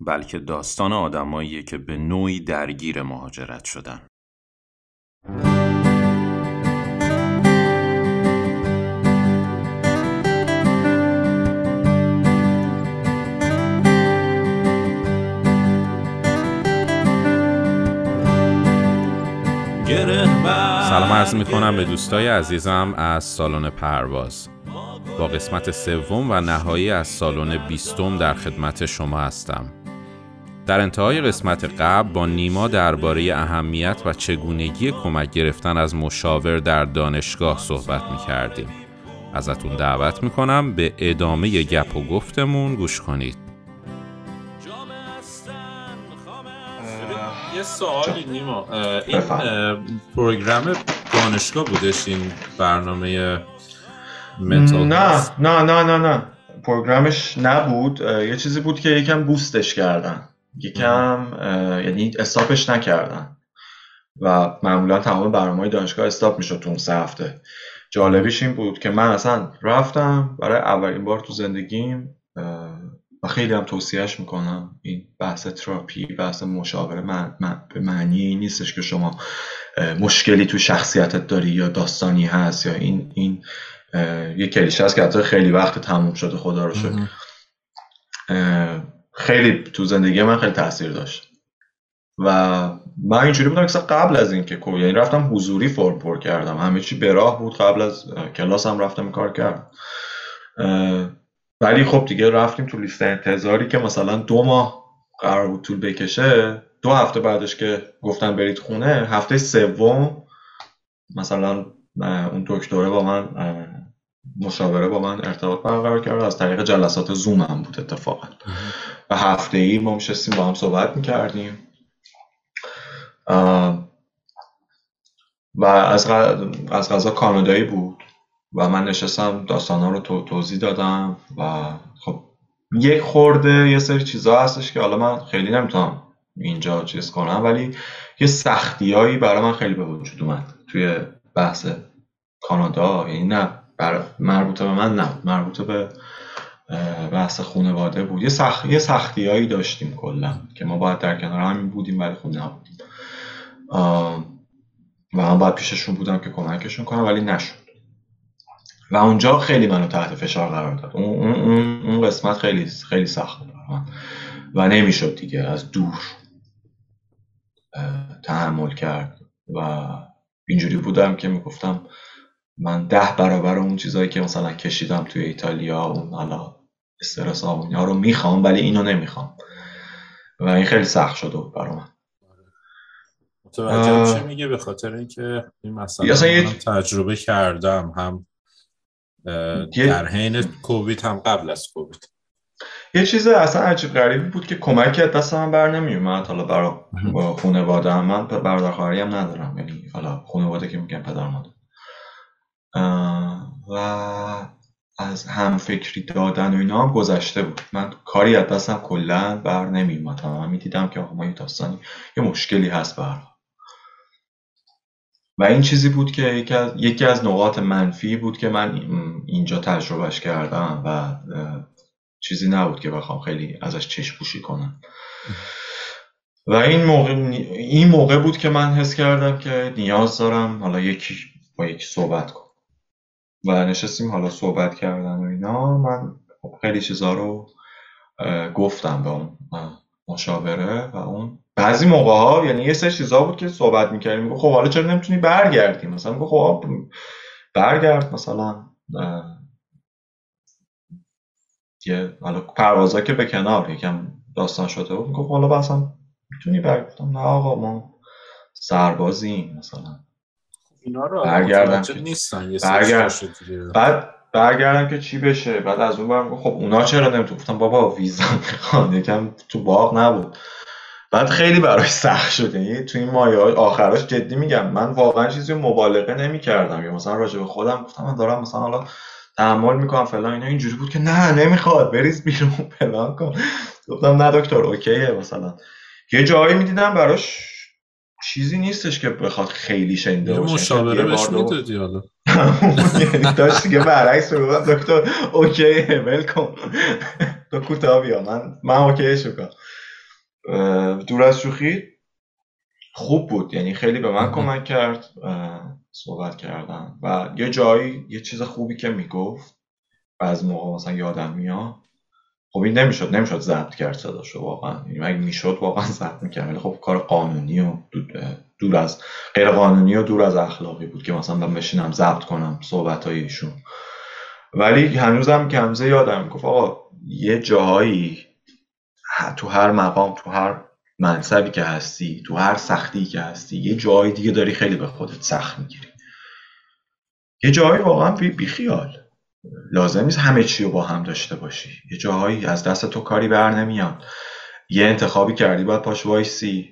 بلکه داستان آدماییه که به نوعی درگیر مهاجرت شدن. سلام عرض می کنم به دوستای عزیزم از سالن پرواز. با قسمت سوم و نهایی از سالن بیستم در خدمت شما هستم. در انتهای قسمت قبل با نیما درباره اهمیت و چگونگی کمک گرفتن از مشاور در دانشگاه صحبت می کردیم. ازتون دعوت می کنم به ادامه گپ و گفتمون گوش کنید. یه سوالی نیما. این پروگرام دانشگاه بودش؟ این برنامه نه نه نه نه نه. پروگرامش نبود. یه چیزی بود که یکم بوستش کردن. یکم یعنی استاپش نکردن. و معمولا تمام برنامه های دانشگاه استاپ می‌شد تو اون سه هفته. جالبیش این بود که من اصلا رفتم برای اولین بار تو زندگیم و خیلی هم توصیهش می‌کنم. این بحث تراپی بحث مشاوره من, به معنی این نیستش که شما مشکلی تو شخصیتت داری یا داستانی هست یا این این یه کلیشه هست که خیلی وقت تموم شده خدا رو شد خیلی تو زندگی من خیلی تاثیر داشت. و من اینجوری بودم که قبل از اینکه که یعنی رفتم حضوری فرم پر کردم. همه چی به راه بود قبل از کلاس هم رفتم کار کردم. ولی خب دیگه رفتیم تو لیست انتظاری که مثلا دو ماه قرار بود طول بکشه. دو هفته بعدش که گفتن برید خونه هفته سوم مثلا اون دکتره با من مشاوره با من ارتباط برقرار کرد. از طریق جلسات زوم هم بود اتفاقا. و هفته ای ما میشستیم با هم صحبت می‌کردیم. و از, از غذا کانادایی بود. و من نشستم داستان ها رو توضیح دادم. و خب یک خورده یه سری چیزا هستش که حالا من خیلی نمی‌تونم اینجا چیز کنم ولی یه سختیایی برای من خیلی به وجود اومد توی بحث کانادا. یعنی نه مربوطه به من نه. مربوطه به بحث خانواده بود. یه, سخ... یه سختی هایی داشتیم کلا که ما باید در کنار همین بودیم ولی خود نبودیم و من باید پیششون بودم که کمکشون کنم ولی نشد. و اونجا خیلی منو تحت فشار قرار داد. اون, اون, اون قسمت خیلی خیلی سخت بود. و نمی‌شد دیگه. از دور تحمل کرد. و اینجوری بودم که می‌گفتم من ده برابر اون چیزهایی که مثلا کشیدم توی ایتالیا اون حالا استرس ها رو می‌خوام ولی اینو نمی‌خوام. و این خیلی سخت شده بود برای من متوجه چه میگه به خاطر اینکه این مسئله من تجربه کردم هم در حین کووید هم قبل از کووید. یه چیز اصلا عجیب غریبی بود که کمکی از دست من بر نمیومد حالا برای خانواده هم من برادر خواهری هم ندارم. یعنی حالا خانواده که میگن پدر مادر. و از هم فکری دادن و اینا هم گذشته بود. من کاری از دستم کلا بر نمیومد من می‌دیدم که آقا ما یه داستانی یه مشکلی هست بر و این چیزی بود که یکی از, یکی از نقاط منفی بود که من اینجا تجربهش کردم و چیزی نبود که بخوام خیلی ازش چشم پوشی کنم. و این موقع این موقع بود که من حس کردم که نیاز دارم حالا یکی با یکی صحبت کنم. و نشستیم حالا صحبت کردن و اینا. من خیلی چیزا رو گفتم به اون مشاوره و اون. بعضی موقع ها یعنی یه سری چیزا بود که صحبت می‌کردیم. میگو خب حالا چرا نمی‌تونی برگردی؟ مثلا میگو خب برگرد مثلا یه حالا پروازا که به کنار یکم داستان شده بود. خب حالا مثلا می‌تونی برگردم نه آقا ما سربازیم مثلا. اینا رو برگردم نیستن یه برگرد. بعد برگردم که چی بشه؟ بعد از اون برم خب اونا چرا نمیتون گفتم بابا ویزا می‌خوان. یکم تو باغ نبود. بعد خیلی براش سخت شده یعنی تو این مایه آخرش جدی میگم من واقعا چیزی مبالغه نمی‌کردم. یا مثلا راجع به خودم گفتم من دارم مثلا حالا تحمل می‌کنم فلان اینا. اینجوری بود که نه نمی‌خواد. بریز بیرون فلان کن. گفتم نه دکتر اوکیه مثلا. یه جایی می‌دیدم براش چیزی نیستش که بخواد خیلی شنیده باشه. مشاوره بهش می‌دادی حالا. داشت دیگه برعکس رو دکتر اوکی ولکم تو کوتاه بیا من من اوکی شکا دور از شوخی خوب بود. یعنی خیلی به من کمک کرد صحبت کردم و یه جایی یه چیز خوبی که می‌گفت و از موقع مثلا یادم میاد خب این نمی‌شد نمی‌شد ضبط کرد صداشو واقعا. یعنی اگه می‌شد واقعا ضبط می‌کرد؟ ولی خب کار قانونی و دور از غیر قانونی و دور از اخلاقی بود که مثلا من بشینم ضبط کنم صحبت های ایشون. ولی هنوزم کمزه یادم گفت آقا یه جایی تو هر مقام تو هر منصبی که هستی تو هر سختی که هستی یه جایی دیگه داری خیلی به خودت سخت می‌گیری. یه جایی واقعا بی, بی خیال لازم نیست همه چی رو با هم داشته باشی. یه جاهایی از دست تو کاری بر نمیاد. یه انتخابی کردی باید پاش وایسی.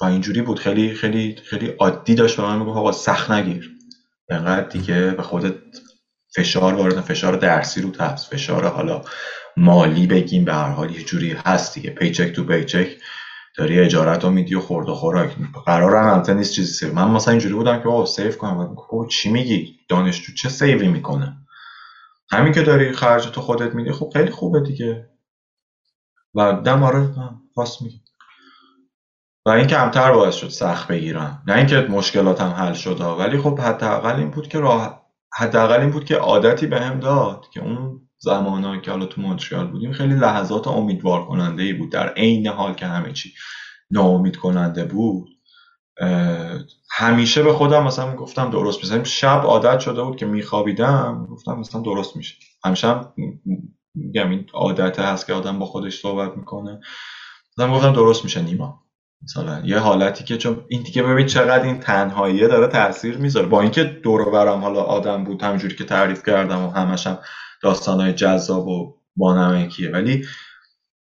و اینجوری بود. خیلی خیلی خیلی عادی داشت به من می‌گفت آقا سخت نگیر. انقدر دیگه به خودت فشار وارد فشار درسی رو هست فشار حالا مالی بگیم به هر حال یه جوری هست دیگه. paycheck to paycheck داری اجاره‌ت رو میدی و خورد و خوراک قرار هم البته نیست چیزی save من مثلا اینجوری بودم که آقا save کنم. خب چی میگی؟ دانشجو چه save ی می‌کنه؟ همین که داری خرج تو خودت میدی خب خیلی خوبه دیگه. و دم آره راست میگی. و این کمتر باعث شد سخت بگیرم نه اینکه مشکلاتم حل شد ولی خب حداقل این بود که راه حداقل این بود که عادتی بهم داد که اون زمانهایی که حالا تو مونتریال بودیم خیلی لحظات امیدوار کننده ای بود. در عین حال که همه چی ناامید کننده بود همیشه به خودم مثلا می‌گفتم درست مثلا شب عادت شده بود که میخوابیدم گفتم مثلا درست میشه. همیشه هم میگم این عادت هست که آدم با خودش صحبت می‌کنه. مثلا گفتم درست میشه نیما. مثلا یه حالتی که چون این دیگه ببین چقدر این تنهاییه داره تاثیر می‌ذاره. با اینکه دور برم حالا آدم بود همجوری که تعریف کردم و همشم داستانهای جذاب و بانمکیه ولی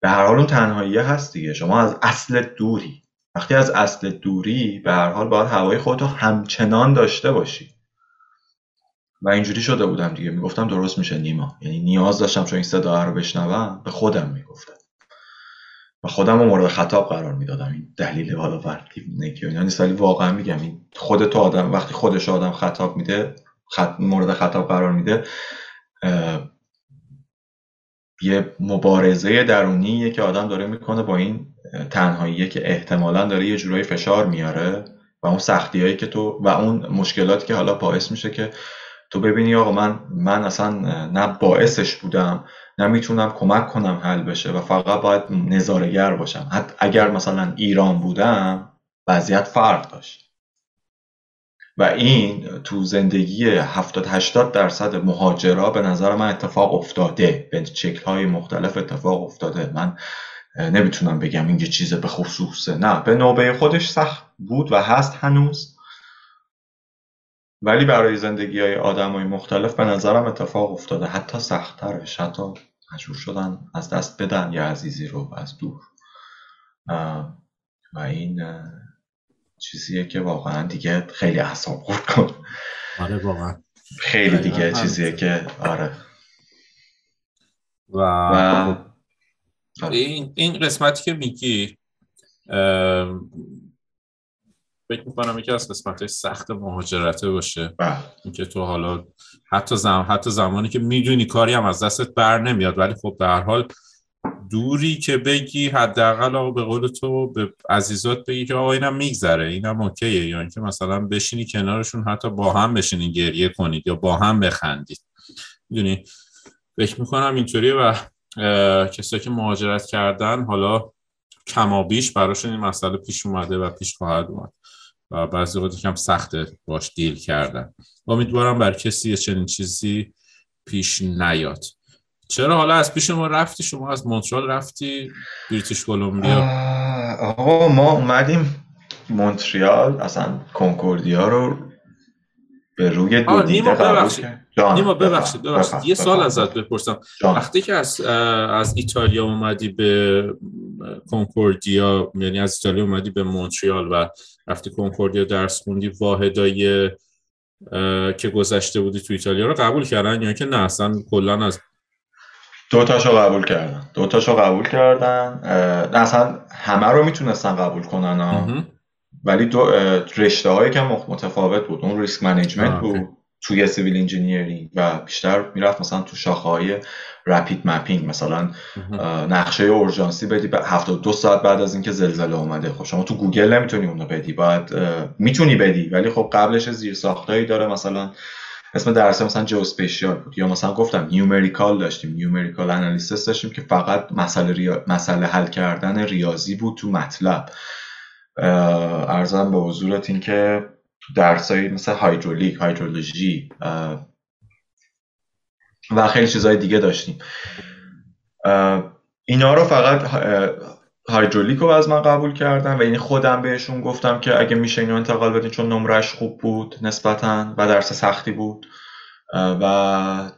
به هر حال اون تنهاییه هست دیگه. شما از اصل دوری. وقتی از اصل دوری به هر حال باید هوای خودتو همچنان داشته باشی. و اینجوری شده بودم دیگه. می‌گفتم درست میشه نیما. یعنی نیاز داشتم چون این صدا رو بشنوم به خودم می‌گفتم. و خودم رو مورد خطاب قرار می‌دادم. این دلیل بالا وقتی نکی اینا نیست. ولی واقعا میگم این خودت آدم وقتی خودش آدم خطاب میده خط... مورد خطاب قرار میده یه مبارزه درونیه که آدم داره می‌کنه با این تنهاییه که احتمالا داره یه جورایی فشار میاره و اون سختی که تو و اون مشکلاتی که حالا باعث میشه که تو ببینی آقا من من اصلا نه باعثش بودم نه می‌تونم کمک کنم حل بشه و فقط باید نظارگر باشم. حتی اگر مثلا ایران بودم وضعیت فرق داشت. و این تو زندگی 70 80 درصد مهاجرا به نظر من اتفاق افتاده. به شکل های مختلف اتفاق افتاده. من نمی‌تونم بگم این چیز به خصوصه نه به نوبه خودش سخت بود و هست هنوز. ولی برای زندگی های آدم های مختلف به نظرم اتفاق افتاده. حتی سختترش. حتی مجبور شدن از دست بدن یا عزیزی رو از دور. و این چیزیه که واقعا دیگه خیلی اعصاب خورد کن. آره واقعا. خیلی دیگه چیزیه که آره. و, و... آره. این این قسمتی که میگی فکر می‌کنم یکی از قسمت سخت مهاجرته باشه. بله. اینکه تو حالا حتی زم... حتی زمانی که می‌دونی کاری هم از دستت بر نمیاد ولی خب در حال دوری که بگی حداقل آقا به قول تو به عزیزات بگی که آقا اینم میگذره اینم اوکیه. یا اینکه مثلا بشینی کنارشون حتی با هم بشینی گریه کنید یا با هم بخندید. می‌دونی؟ فکر می‌کنم اینطوریه و کسایی که مهاجرت کردن حالا کمابیش براشون این مسئله پیش اومده و پیش خواهد اومد و بعضی وقت کم سخته باش دیل کردن. امیدوارم بر کسی چنین چیزی پیش نیاد. چرا حالا از پیش ما رفتی؟ شما از مونترال رفتی؟ بریتیش کلمبیا؟ آقا ما اومدیم مونتریال اصلا کنکوردیا رو به روی دو دیده ببخشید. نیما ببخشید ببخشید. یه سال ازت بپرسم. وقتی که از از ایتالیا اومدی به کنکوردیا یعنی از ایتالیا اومدی به مونتریال و رفتی کنکوردیا درس خوندی واحدای که گذشته بودی تو ایتالیا رو قبول کردن یا که نه؟ اصلا کلا از دو تاشو قبول کردن. دو تاشو قبول کردن. اصلا همه رو می‌تونستن قبول کنن ولی دو رشته هایی که متفاوت بود. اون risk management بود. توی civil engineering و بیشتر می‌رفت مثلا تو شاخه های rapid mapping مثلا نقشه اورژانسی بدی به 72 ساعت بعد از اینکه زلزله اومده. خب شما تو گوگل نمی‌تونی اونو بدی. باید می‌تونی بدی. ولی خب قبلش زیر ساختایی داره. مثلا اسم درس مثلا geospatial بود. یا مثلا گفتم numerical داشتیم. numerical analysis داشتیم که فقط مسئله ریا... مسئله حل کردن ریاضی بود تو MATLAB. ارزم به حضورت این که درسایی مثل هایدرولیک هایدرولوژی و خیلی چیزهای دیگه داشتیم. اینا رو فقط هایدرولیک رو از من قبول کردن و یعنی خودم بهشون گفتم که اگه میشه اینو انتقال بدین چون نمرش خوب بود نسبتا و درس سختی بود. و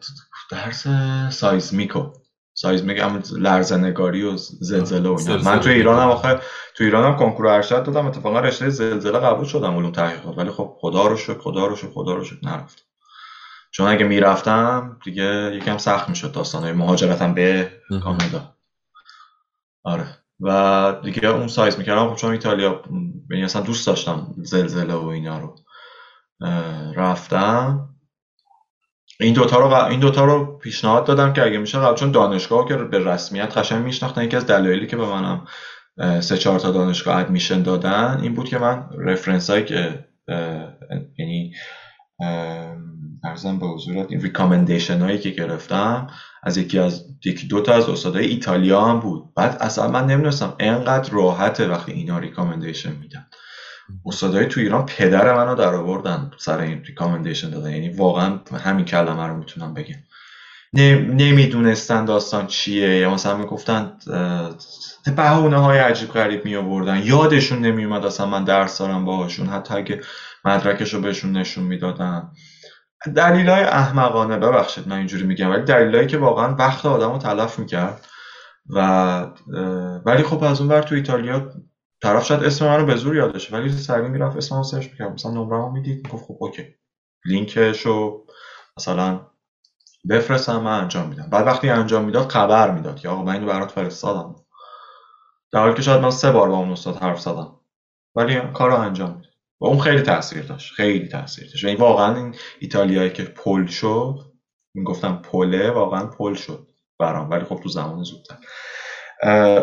درس سایزمیکو. سایزمیک هم لرزنگاری و زلزله و اینا. من تو ایران هم آخه تو ایران هم کنکور ارشد دادم اتفاقا رشته زلزله قبول شدم علوم تحقیقات. ولی خب خدا رو شکر خدا رو شکر خدا رو شکر نرفتم چون اگه می‌رفتم دیگه یکم سخت می‌شد داستانه مهاجرتم به کانادا آره. و دیگه اون سایز می‌کردم خب چون ایتالیا یعنی اصلا دوست داشتم زلزله و اینا رو رفتم. این دوتا رو این دوتا رو پیشنهاد دادم که اگه میشه قبل چون دانشگاه که به رسمیت قشنگ میشناختن یکی از دلایلی که به منم سه چهار تا دانشگاه admission دادن این بود که من reference هایی که یعنی عرضم به حضورت. این recommendation هایی که گرفتم از یکی از یکی دو تا از استادای ایتالیا هم بود. بعد اصلا من نمی‌دونستم انقدر راحته وقتی اینا recommendation میدن. استادای تو ایران پدر منو در آوردن سر این recommendation دادن. یعنی واقعا همین کلمه رو می‌تونم بگم. نمی‌دونستن داستان چیه. یا مثلا می‌گفتن بهونه های عجیب غریب می آوردن یادشون نمی اومد اصلا من درس دارم باهاشون. حتی اگه مدرکش رو بهشون نشون می‌دادم دلیل های احمقانه ببخشید من اینجوری میگم ولی دلیلایی که واقعا وقت آدم رو تلف می‌کرد و ولی خب از اون بر تو ایتالیا طرف شاید اسم من رو به زور یادشه ولی سریع می‌رفت اسم رو search می‌کرد. مثلا نمره می‌دید می‌گفت خب okay لینکش رو مثلا بفرستم من انجام میدم. بعد وقتی انجام می‌داد خبر می‌داد که آقا من اینو برات فرستادم. در حالی که شاید من سه بار با اون استاد حرف زدم. ولی کار رو انجام می‌داد. و اون خیلی تاثیر داشت خیلی تاثیر داشت. یعنی واقعا این ایتالیایی که پل شد این گفتم پله واقعا پل شد برام ولی خب تو زمان زودتر.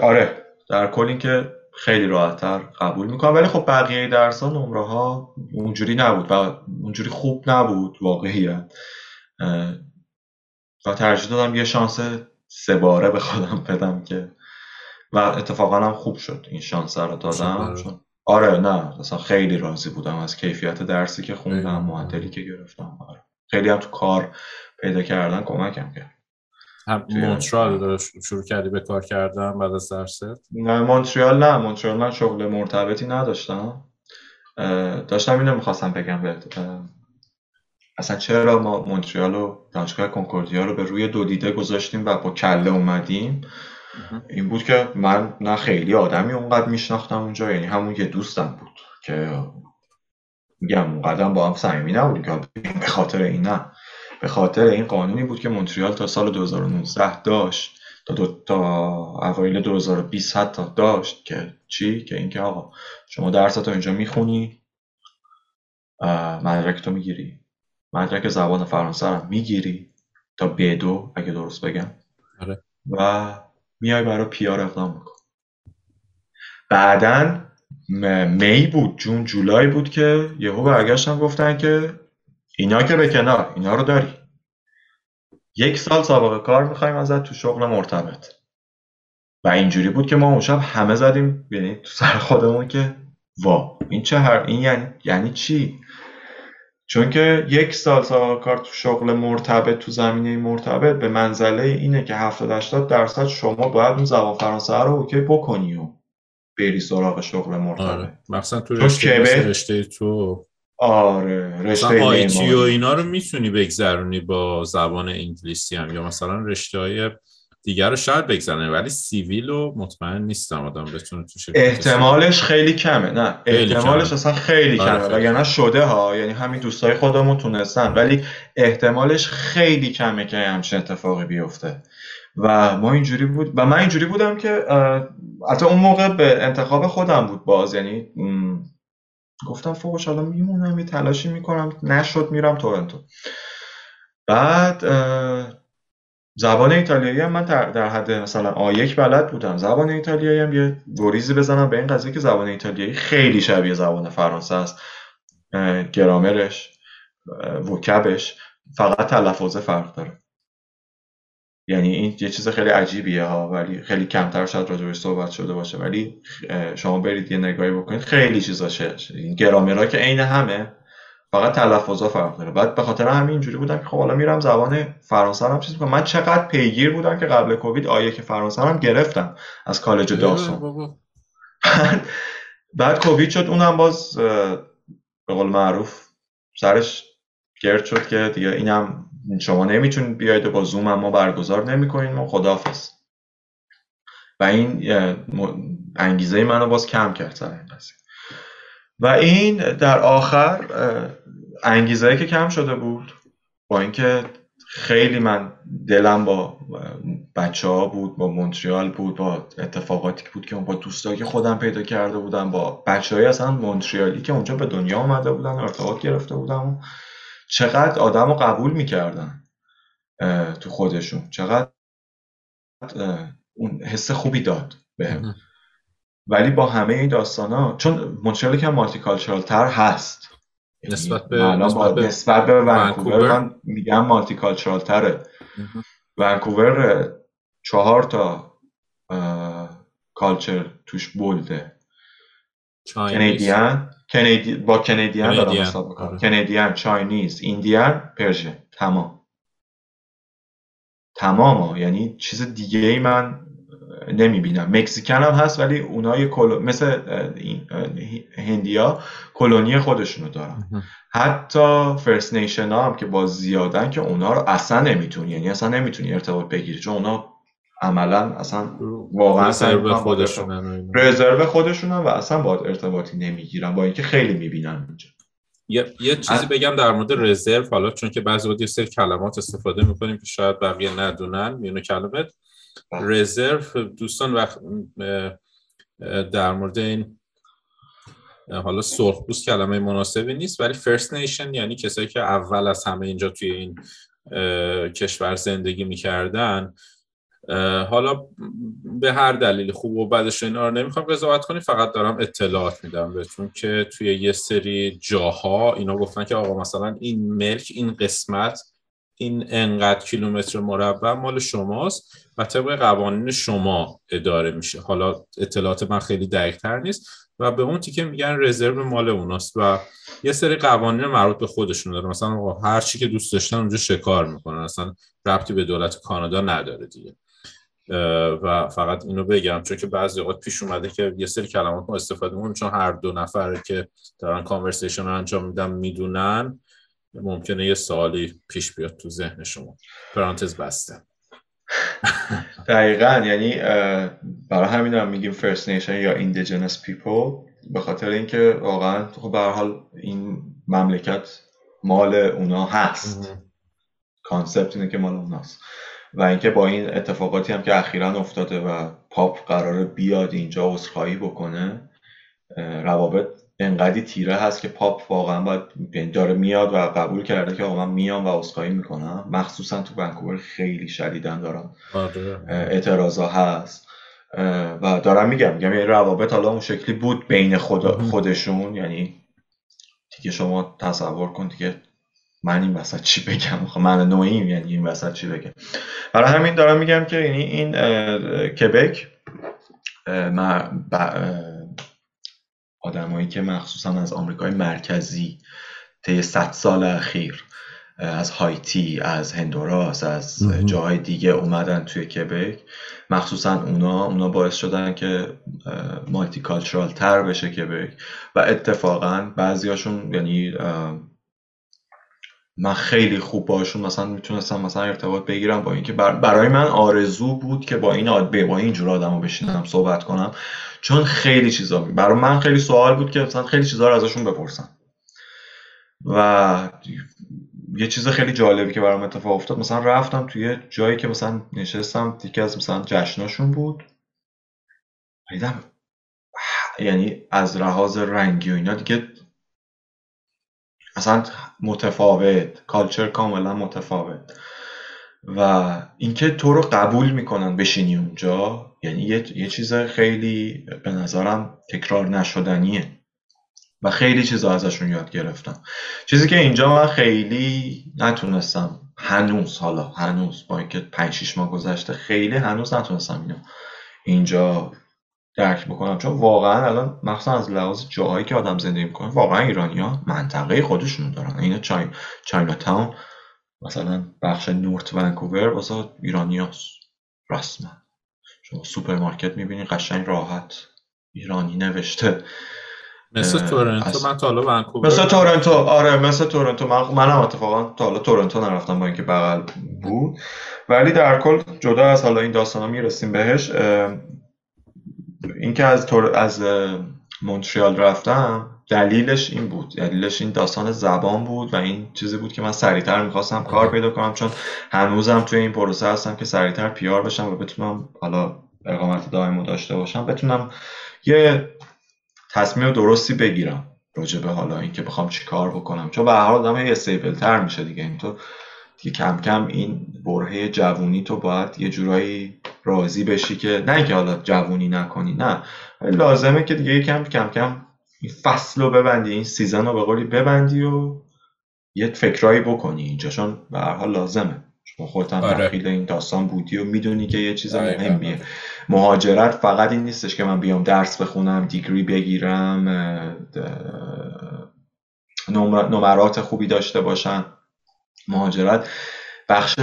آره در کل اینکه خیلی راحتتر قبول می‌کنم. ولی خب بقیه درس ها نمره ها اونجوری نبود و اونجوری خوب نبود واقعیت و ترجیح دادم یه شانس سه باره به خودم بدم که و اتفاقا هم خوب شد این شانس رو دادم. چون آره نه اصلا خیلی راضی بودم از کیفیت درسی که خوندم معدلی که گرفتم آره. خیلی هم تو کار پیدا کردن کمکم کرد. هم مونترال شروع کردی به کار کردن بعد از درست؟ نه مونتریال نه. مونتریال من شغل مرتبطی نداشتم. داشتم اینو می‌خواستم بگم بهت. اصلا چرا ما مونتریال و دانشگاه کنکوردیا رو به روی دو دیده گذاشتیم و با کله اومدیم؟ این بود که من نه خیلی آدمی اونقدر میشناختم اونجا یعنی همون یه دوستم بود که میگم اونقدر با هم صمیمی نبودیم که به خاطر این نه. به خاطر این قانونی بود که مونتریال تا سال 2019 داشت تا دو تا اوایل 2020 حتی داشت که چی؟ که اینکه آقا شما درس اینجا می‌خونی مدرک تو می‌گیری. مدرک زبان فرانسه رو می‌گیری تا دو اگه درست بگم. آره. و میای برای پیار اقدام میکن بعدا می بود جون جولای بود که یهو برگشتن گفتن که اینا که به کنار اینا رو داری. یک سال سابقه کار می‌خوایم ازت تو شغل مرتبط. و اینجوری بود که ما اون شب همه زدیم یعنی تو سر خودمون که وا این چه هر این یعنی, یعنی چی؟ چون که یک سال سابقه کار تو شغل مرتبط تو زمینه مرتبط به منزله اینه که 70 80 درصد شما باید اون زبان فرانسه رو اوکی بکنی و بری سراغ شغل مرتبط. آره. مثلا تو رشته, رشته تو. آره رشته آیتی و اینا رو می‌تونی بگذرونی با زبان انگلیسی هم یا مثلا رشته های دیگر رو شاید بگذرونی ولی سیویل رو مطمئن نیستم آدم بتونه توش احتمالش خیلی کمه. نه احتمالش اصلا خیلی آره کمه. وگرنه شده ها یعنی همین دوستای خودمون تونستن. ولی احتمالش خیلی کمه که همچین اتفاقی بیفته. و ما اینجوری بود و من اینجوری بودم که حتی اون موقع به انتخاب خودم بود باز. یعنی گفتم فوقش حالا میمونم یه تلاشی می‌کنم. نشد میرم تورنتو. بعد زبان ایتالیایی هم من در حد مثلا آ1 بلد بودم. زبان ایتالیایی هم یه گریزی بزنم به این قضیه که زبان ایتالیایی خیلی شبیه زبان فرانسه است. گرامرش وکبش فقط تلفظ فرق داره. یعنی این یه چیز خیلی عجیبیه ها ولی خیلی کمتر شاید راجبش صحبت شده باشه. ولی شما برید یه نگاهی بکنید خیلی چیزا شه این گرامرها که عین همه فقط تلفظا فرق داره. بعد به خاطر همین اینجوری بودم که خب حالا میرم زبان فرانسه هم چیز می‌کنم. من چقدر پیگیر بودم که قبل کووید آیه که فرانسه هم گرفتم از کالج داستان. بعد کووید شد اونم باز به قول معروف سرش گرد شد که دیگه اینم شما نمی‌تونید بیاید و با زوم اما برگزار نمی‌کنین و خداحافظ. و این انگیزه منو باز کم کرد سر این و این در آخر انگیزه که کم شده بود با اینکه خیلی من دلم با بچه ها بود با مونتریال بود با اتفاقاتی بود که با دوستایی که خودم پیدا کرده بودم با بچه های اصلا مونتریالی که اونجا به دنیا آمده بودن ارتباط گرفته بودم چقدر آدم رو قبول می‌کردن تو خودشون. چقدر اون حس خوبی داد بهم ولی با همه این داستان ها چون مونترال که multi تر هست. یعنی نسبت به نسبت به, نسبت به ونکوور من میگم multi تره ونکوور چهار تا culture توش bold ه. Canadian کندی... با Canadian دارم حساب می‌کنم. Canadian Chinese Indian Persian. تمام. تمام یعنی چیز دیگه ای من نمی‌بینم. مکزیکن هم هست ولی اونای کل... مثل هندیا کلونی خودشونو دارن. حتی فرست نیشن ها هم که با زیادن که اونا رو اصلا نمی‌تونی یعنی اصلا نمی‌تونی ارتباط بگیری چون اونا عملا اصلا واقعا رزرو خودشونن رزرو خودشونن و اصلا با ارتباطی نمی‌گیرن با اینکه خیلی می‌بینن اینجا. یه, یه چیزی بگم در مورد رزرو حالا چون که بعضی وقت یه سری کلمات استفاده می‌کنیم که شاید بقیه ندونن میونو کلمات رزرو. دوستان وقت در مورد این حالا سرخپوست کلمه مناسبی نیست ولی فرست نیشن یعنی کسایی که اول از همه اینجا توی این کشور زندگی می‌کردن. حالا به هر دلیلی خوب و بدش اینا رو نمی‌خوام قضاوت کنی فقط دارم اطلاعات میدم بهتون که توی یه سری جاها اینا گفتن که آقا مثلا این ملک این قسمت این انقدر کیلومتر مربع مال شماست و طبق قوانین شما اداره میشه. حالا اطلاعات من خیلی دقیق تر نیست و به اون تیکه میگن رزرو مال اوناست و یه سری قوانین مربوط به خودشون داره. مثلا هر چی که دوست داشتن اونجا شکار می‌کنن. اصلا ربطی به دولت کانادا نداره دیگه. و فقط اینو بگم چون که بعضی اوقات پیش اومده که یه سری کلمات ما استفاده می‌کنیم چون هر دو نفر که دارن کانورسیشن رو انجام میدن می‌دونن. ممکنه یه سوالی پیش بیاد تو ذهن شما. پرانتز بسته. دقیقا یعنی برای همین هم میگیم First Nation یا Indigenous people به خاطر اینکه واقعا خب به حال این مملکت مال اونا هست. concept اینه که مال اوناست. و اینکه با این اتفاقاتی هم که اخیرا افتاده و پاپ قرار بیاد اینجا عذرخواهی بکنه روابط انقدی تیره هست که پاپ واقعا باید یعنی داره میاد و قبول کرده که آقا من میام و عذرخواهی می‌کنم. مخصوصا تو ونکوور خیلی شدیدن دارن آره. اعتراضا هست. و دارم میگم میگم یعنی روابط حالا اون شکلی بود بین خودشون. یعنی دیگه شما تصور کن دیگه من این وسط چی بگم؟ خب من نوعیم یعنی این وسط چی بگم؟ برای همین دارم میگم که یعنی این کبک آدمایی که مخصوصا از آمریکای مرکزی طی صد سال اخیر از هایتی از هندوراس از جاهای دیگه اومدن توی کبک. مخصوصا اونا اونا باعث شدن که مالتی کالچرال تر بشه کبک. و اتفاقا بعضیاشون یعنی من خیلی خوب باشون مثلا می‌تونستم مثلا ارتباط بگیرم با اینکه برای من آرزو بود که با این آد با این جور آدمو بشینم صحبت کنم. چون خیلی چیزا برای من خیلی سوال بود که مثلا خیلی چیزا رو ازشون بپرسم. و یه چیز خیلی جالبی که برام اتفاق افتاد مثلا رفتم توی جایی که مثلا نشستم یکی از مثلا جشناشون بود. دیدم یعنی از لحاظ رنگی و اینا دیگه اصلا متفاوت کالچر کاملا متفاوت. و اینکه تو رو قبول می‌کنن بشینی اونجا یعنی یه, یه چیز خیلی به نظرم تکرار نشدنیه. و خیلی چیزا ازشون یاد گرفتم. چیزی که اینجا من خیلی نتونستم هنوز حالا هنوز با اینکه 5 6 ماه گذشته خیلی هنوز نتونستم اینو اینجا درک بکنم. چون واقعا الان مخصوصا از لحاظ جاهایی که آدم زندگی می‌کنه واقعا ایرانیا منطقه خودشونو دارن. این چای Chinatown مثلا بخش North Vancouver واسه ایرانیاست رسما. شما سوپرمارکت می‌بینی قشنگ راحت ایرانی نوشته. مثل تورنتو. من تا حالا ونکوور مثل تورنتو. آره مثل تورنتو. من منم اتفاقا تا حالا تورنتو نرفتم با اینکه بغل بود. ولی در کل جدا از حالا این داستانا می‌رسیم بهش اینکه از تور... از مونتریال رفتم دلیلش این بود. دلیلش این داستان زبان بود و این چیزی بود که من سریعتر می‌خواستم کار پیدا کنم چون هنوزم توی این پروسه هستم که سریعتر PR بشم و بتونم حالا اقامت دائم داشته باشم بتونم یه تصمیم درستی بگیرم راجع به حالا اینکه بخوام چی کار بکنم. چون به هر حال آدم stable تر میشه دیگه. اینطور دیگه کم کم این برهه جوونی تو باید یه جورایی راضی بشی که نه اینکه حالا جوونی نکنی نه. لازمه که دیگه کم کم کم این فصل رو ببندی این season رو به قولی ببندی و یه فکرایی بکنی اینجا. چون به هر حال لازمه. شما خودت هم آره. این داستان بودی و می‌دونی که یه چیز آره، مهمیه. مهاجرت فقط این نیستش که من بیام درس بخونم دیگری بگیرم نمرات خوبی داشته باشم مهاجرت بخش,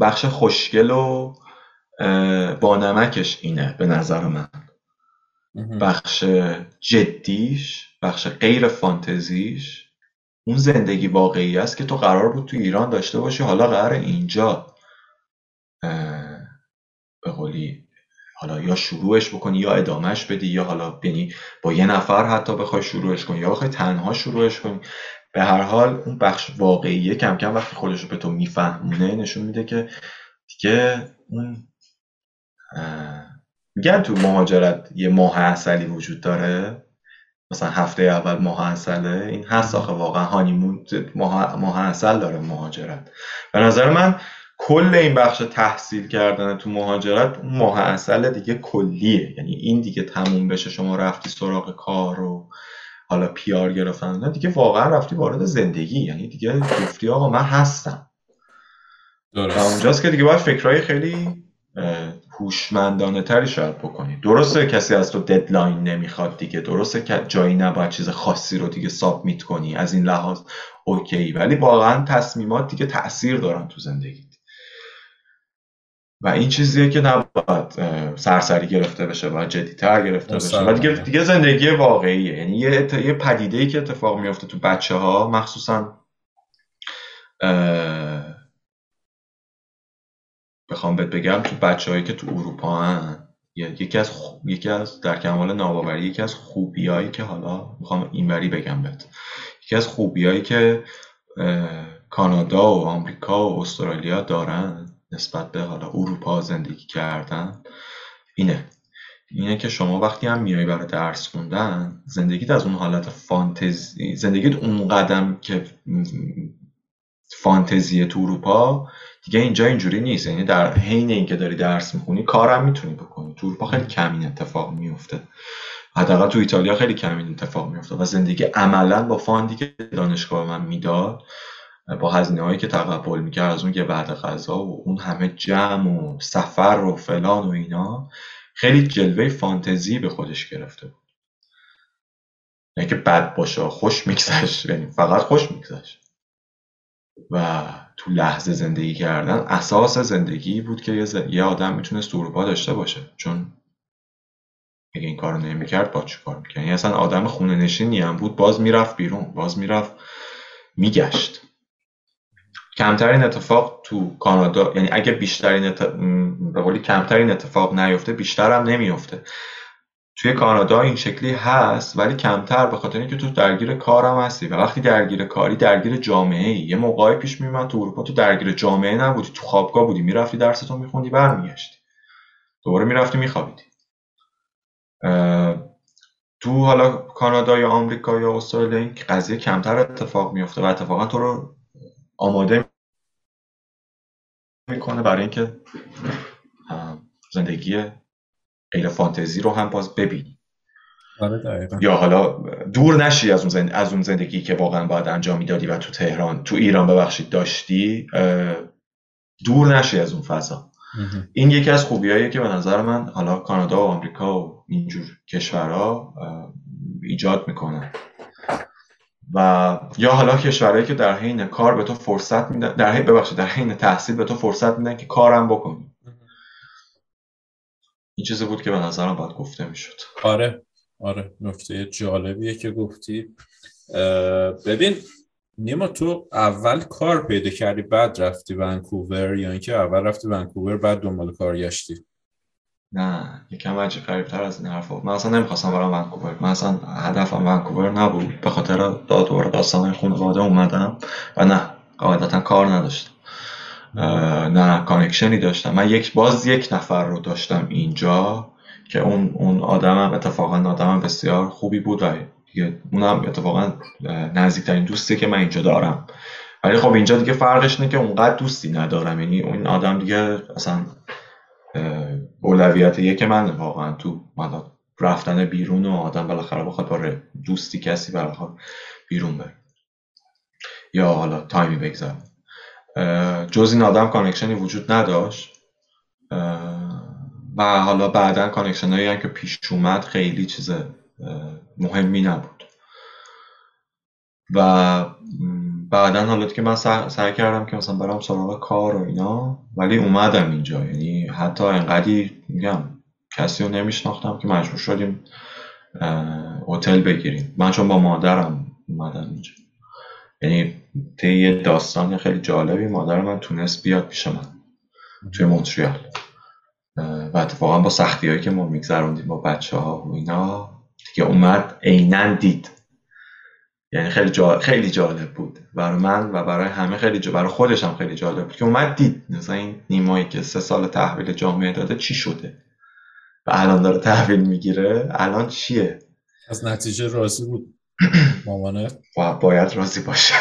بخش خوشگل و با نمکش اینه به نظر من. بخش جدیش بخش غیر فانتزیش اون زندگی واقعی است که تو قرار بود تو ایران داشته باشی حالا قرار اینجا به قولی حالا یا شروعش بکنی یا ادامهش بدی یا حالا یعنی با یه نفر حتی بخوای شروعش کنی یا بخوای تنها شروعش کنی. به هر حال اون بخش واقعیه کم کم وقتی خودش رو به تو میفهمونه نشون میده که دیگه اون میگن تو مهاجرت یه ماه اصلی وجود داره؟ مثلا هفته اول ماه اصله این هست آخه واقعا هانیمون ماه, ماه اصل داره مهاجرت. به نظر من کل این بخش تحصیل کردن تو مهاجرت ماه اصل دیگه کلیه. یعنی این دیگه تموم بشه شما رفتی سراغ کار و حالا پیار گرفتن. دیگه واقعا رفتی وارد زندگی. یعنی دیگه گفتی آقا من هستم. درست. و اونجاست که دیگه باید فکرهای خیلی هوشمندانه تری شاید بکنی. درسته کسی از تو deadline نمی‌خواد دیگه. درسته که جایی نباید چیز خاصی رو دیگه submit کنی. از این لحاظ okay ولی واقعا تصمیمات دیگه تاثیر دارن تو زندگی و این چیزیه که نباید سرسری گرفته بشه باید جدیتر گرفته بشه. و دیگه, دیگه زندگی واقعیه. یعنی یه, یه پدیده ای که اتفاق میفته تو بچه ها مخصوصا بخوام بهت بگم تو بچه هایی که تو اروپا هن یکی از یکی از در کمال ناباوری یکی از خوبیایی که حالا می‌خوام اینوری بگم بهت. یکی از خوبیایی که کانادا و آمریکا و استرالیا دارن نسبت به حالا اروپا زندگی کردن اینه. اینه که شما وقتی هم میای برای درس خوندن زندگیت از اون حالت فانتزی زندگیت اون قدم که فانتزی تو اروپا دیگه اینجا اینجوری نیست. یعنی در حین اینکه داری درس می‌خونی کارم می‌تونی بکنی. تو اروپا خیلی کم این اتفاق میفته حداقل تو ایتالیا خیلی کم این اتفاق میفته و زندگی عملا با فاندی که دانشگاه من می‌داد با هزینه هایی که تقبل می‌کرد از اون یه بعد غذا و اون همه جمع و سفر و فلان و اینا خیلی جلوه فانتزی به خودش گرفته بود. نه که بد باشه خوش میگذشت. یعنی فقط خوش میگذشت. و تو لحظه زندگی کردن اساس زندگی بود که یه, آدم می‌تونست اروپا داشته باشه. چون اگه این کارو نمی‌کرد با چی کار می‌کرد؟ یعنی اصلا آدم خونه نشینی هم بود باز می‌رفت بیرون باز می‌رفت میگشت. کمترین اتفاق تو کانادا یعنی اگه بیشترین قولی کمترین اتفاق نیفته بیشتر هم نمیفته توی کانادا این شکلی هست ولی کمتر به خاطر اینکه تو درگیر کارم هستی و وقتی درگیر کاری درگیر جامعه ای یه موقعی پیش میمد تو اروپا تو درگیر جامعه نبودی تو خوابگاه بودی می‌رفتی درستو میخوندی برمیگشتی. دوباره می‌رفتی میخوابیدی. تو حالا کانادا یا آمریکا یا استرالیا این قضیه کمتر اتفاق میفته و اتفاقا تو رو آماده می‌کنه برای اینکه زندگی غیر فانتزی رو هم باز ببینی آره یا حالا دور نشی از اون, زند... از اون زندگی که واقعا باید انجام می‌دادی و تو تهران تو ایران ببخشید داشتی دور نشی از اون فضا. این یکی از خوبیاییه که به نظر من حالا کانادا و آمریکا و اینجور کشورها ایجاد می‌کنن. و یا حالا کشورهایی که در حین کار به تو فرصت میدن در حین ببخشید در حین تحصیل به تو فرصت میدن که کارم بکنی. این چیزی بود که به نظرم باید گفته می‌شد. آره آره نکته جالبیه که گفتی. ببین نیما تو اول کار پیدا کردی بعد رفتی ونکوور یا اینکه اول رفتی ونکوور بعد دنبال کار گشتی؟ نه یکم عجیب تر از این حرفا. من اصلا نمی‌خواستم برم ونکوور. من اصلا هدفم ونکوور نبود. به خاطر دادور داستان خانواده اومدم و نه قاعدتا کار نداشتم. نه کانکشنی داشتم. من یک باز یک نفر رو داشتم اینجا که اون اون آدمم اتفاقا آدمم بسیار خوبی بود و اونم اتفاقا نزدیکترین دوستی که من اینجا دارم. ولی خب اینجا دیگه فرقش اینه که اونقدر دوستی ندارم. یعنی اون آدم دیگه اصلا اولویت یک من واقعا تو رفتن بیرون و آدم بالاخره بخواد با دوستی کسی بالاخره بیرون بره. یا حالا time ی بگذارم. جز این آدم connection ی وجود نداشت. و حالا بعدا connection هایی که پیش اومد خیلی چیز مهمی نبود. و بعدا حالا که من سعی کردم که مثلا برم سراغ کار و اینا ولی اومدم اینجا. یعنی حتی انقدی میگم کسی رو نمیشناختم که مجبور شدیم هتل بگیریم. من چون با مادرم اومدم اینجا. یعنی یه داستان خیلی جالبی مادر من تونست بیاد پیش من توی مونتریال. و اتفاقا با سختی هایی که ما میگذروندیم با بچه ها و اینا دیگه اومد عینا دید. یعنی خیلی جالب, خیلی جالب بود. برای من و برای همه خیلی جالب برای خودش هم خیلی جالب بود که اومد دید. مثلا این نیمایی که سه سال تحویل جامعه داده چی شده؟ و الان داره تحویل می‌گیره. الان چیه؟ از نتیجه راضی بود. مامانه باید راضی باشه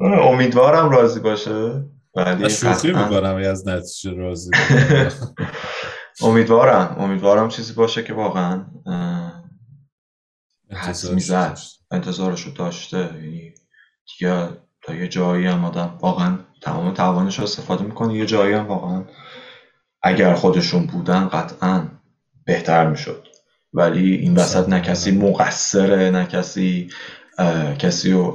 امیدوارم راضی باشه. ولی شوخی می‌کنم از نتیجه راضی امیدوارم امیدوارم چیزی باشه که واقعا حس می‌زد. انتظارش رو داشته. یعنی دیگه تا یه جایی هم آدم واقعا تمام توانش رو استفاده می‌کنه. یه جایی هم واقعا اگر خودشون بودن قطعا بهتر می‌شد. ولی این وسط نه کسی مقصره نه کسی کسی رو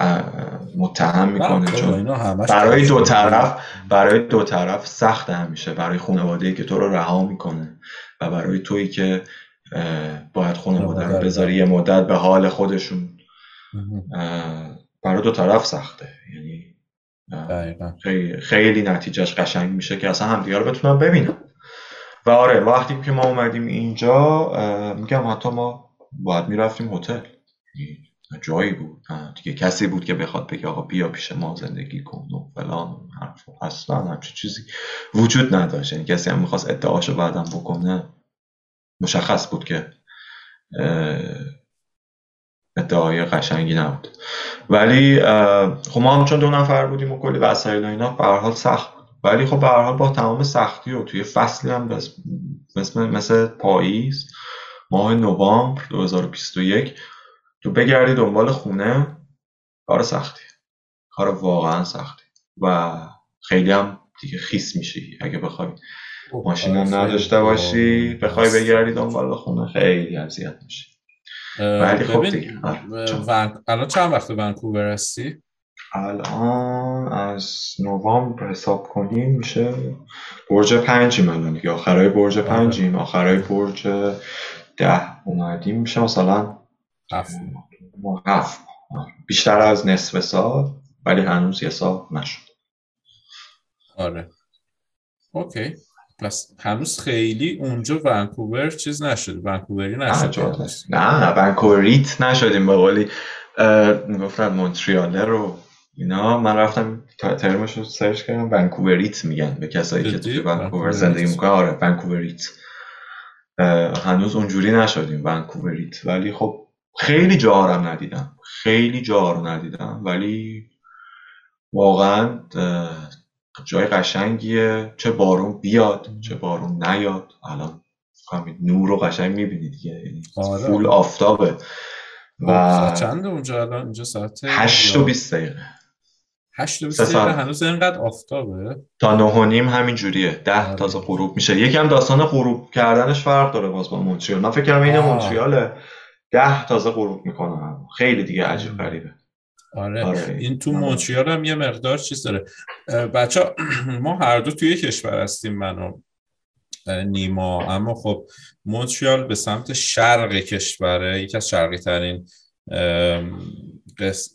متهم می‌کنه چون برای دو طرف برای دو طرف سخت همیشه. برای خانواده که تو رو رها می‌کنه و برای تویی که باید خانواده رو بذاری یه مدت به حال خودشون. برای دو طرف سخته. یعنی خیلی, خیلی نتیجهش قشنگ میشه که اصلا همدیگه رو بتونن ببینن. و آره وقتی که ما اومدیم اینجا میگم حتی ما باید می‌رفتیم هتل. جایی بود. دیگه کسی بود که بخواد بگه آقا بیا پیش ما زندگی کن و فلان حرف اصلا همچین چیزی وجود نداشت. یعنی کسی هم می‌خواست ادعاشو بعدم بکنه مشخص بود که ادعای قشنگی نبود. ولی خب ما هم چون دو نفر بودیم و کلی وسایل و اینا به سخت ولی خب به حال با تمام سختی و توی فصلی هم مثل, مثل پاییز ماه نوامبر 2021 تو بگردی دنبال خونه کار سختی. کار واقعا سختی. و خیلی هم دیگه خیس میشی اگه بخوای. ماشین هم نداشته باشی بخوای بگردی دنبال خونه خیلی اذیت میشی. ولی خب دیگه الان چند وقت ونکوور هستی؟ الان از نوامبر حساب کنیم میشه برج پنجیم الان دیگه. آخرای برج آره. پنجیم آخرای برج ده اومدیم. میشه مثلا هفت. بیشتر از نصف سال ولی هنوز یه سال نشد. آره. اوکی. پس هنوز خیلی اونجا ونکوور چیز نشد ونکووری نشد. نه ونکووریت نشدیم. به قولی گفتن مونتریاله رو اینا. من رفتم ترمش رو سرچ کردم. ونکووریت میگن به کسایی که توی ونکوور زندگی می‌کنن. آره ونکووریت هنوز اونجوری نشدیم ونکووریت ولی خب خیلی جاها رو ندیدم. خیلی جاها رو ندیدم. ولی واقعا جای قشنگیه. چه بارون بیاد چه بارون نیاد. الان نور رو قشنگ می‌بینید دیگه. یعنی آره. فول آفتابه. و چند اونجا الان؟ اینجا ساعت 8 و 20 دقیقه. 8 و 20 دقیقه هنوز اینقدر آفتابه. تا 9 و نیم همین جوریه 10 آره. تازه غروب میشه. یکم داستان غروب کردنش فرق داره باز با مونتریال. من فکر کنم این مونتریاله 10 تازه غروب می‌کنه. خیلی دیگه عجیب غریبه. آره. آره. این تو مونتریال هم یه مقدار چیز داره. بچه ما هر دو توی کشور هستیم من نیما. اما خب مونتریال به سمت شرق کشوره. یکی از شرقی ترین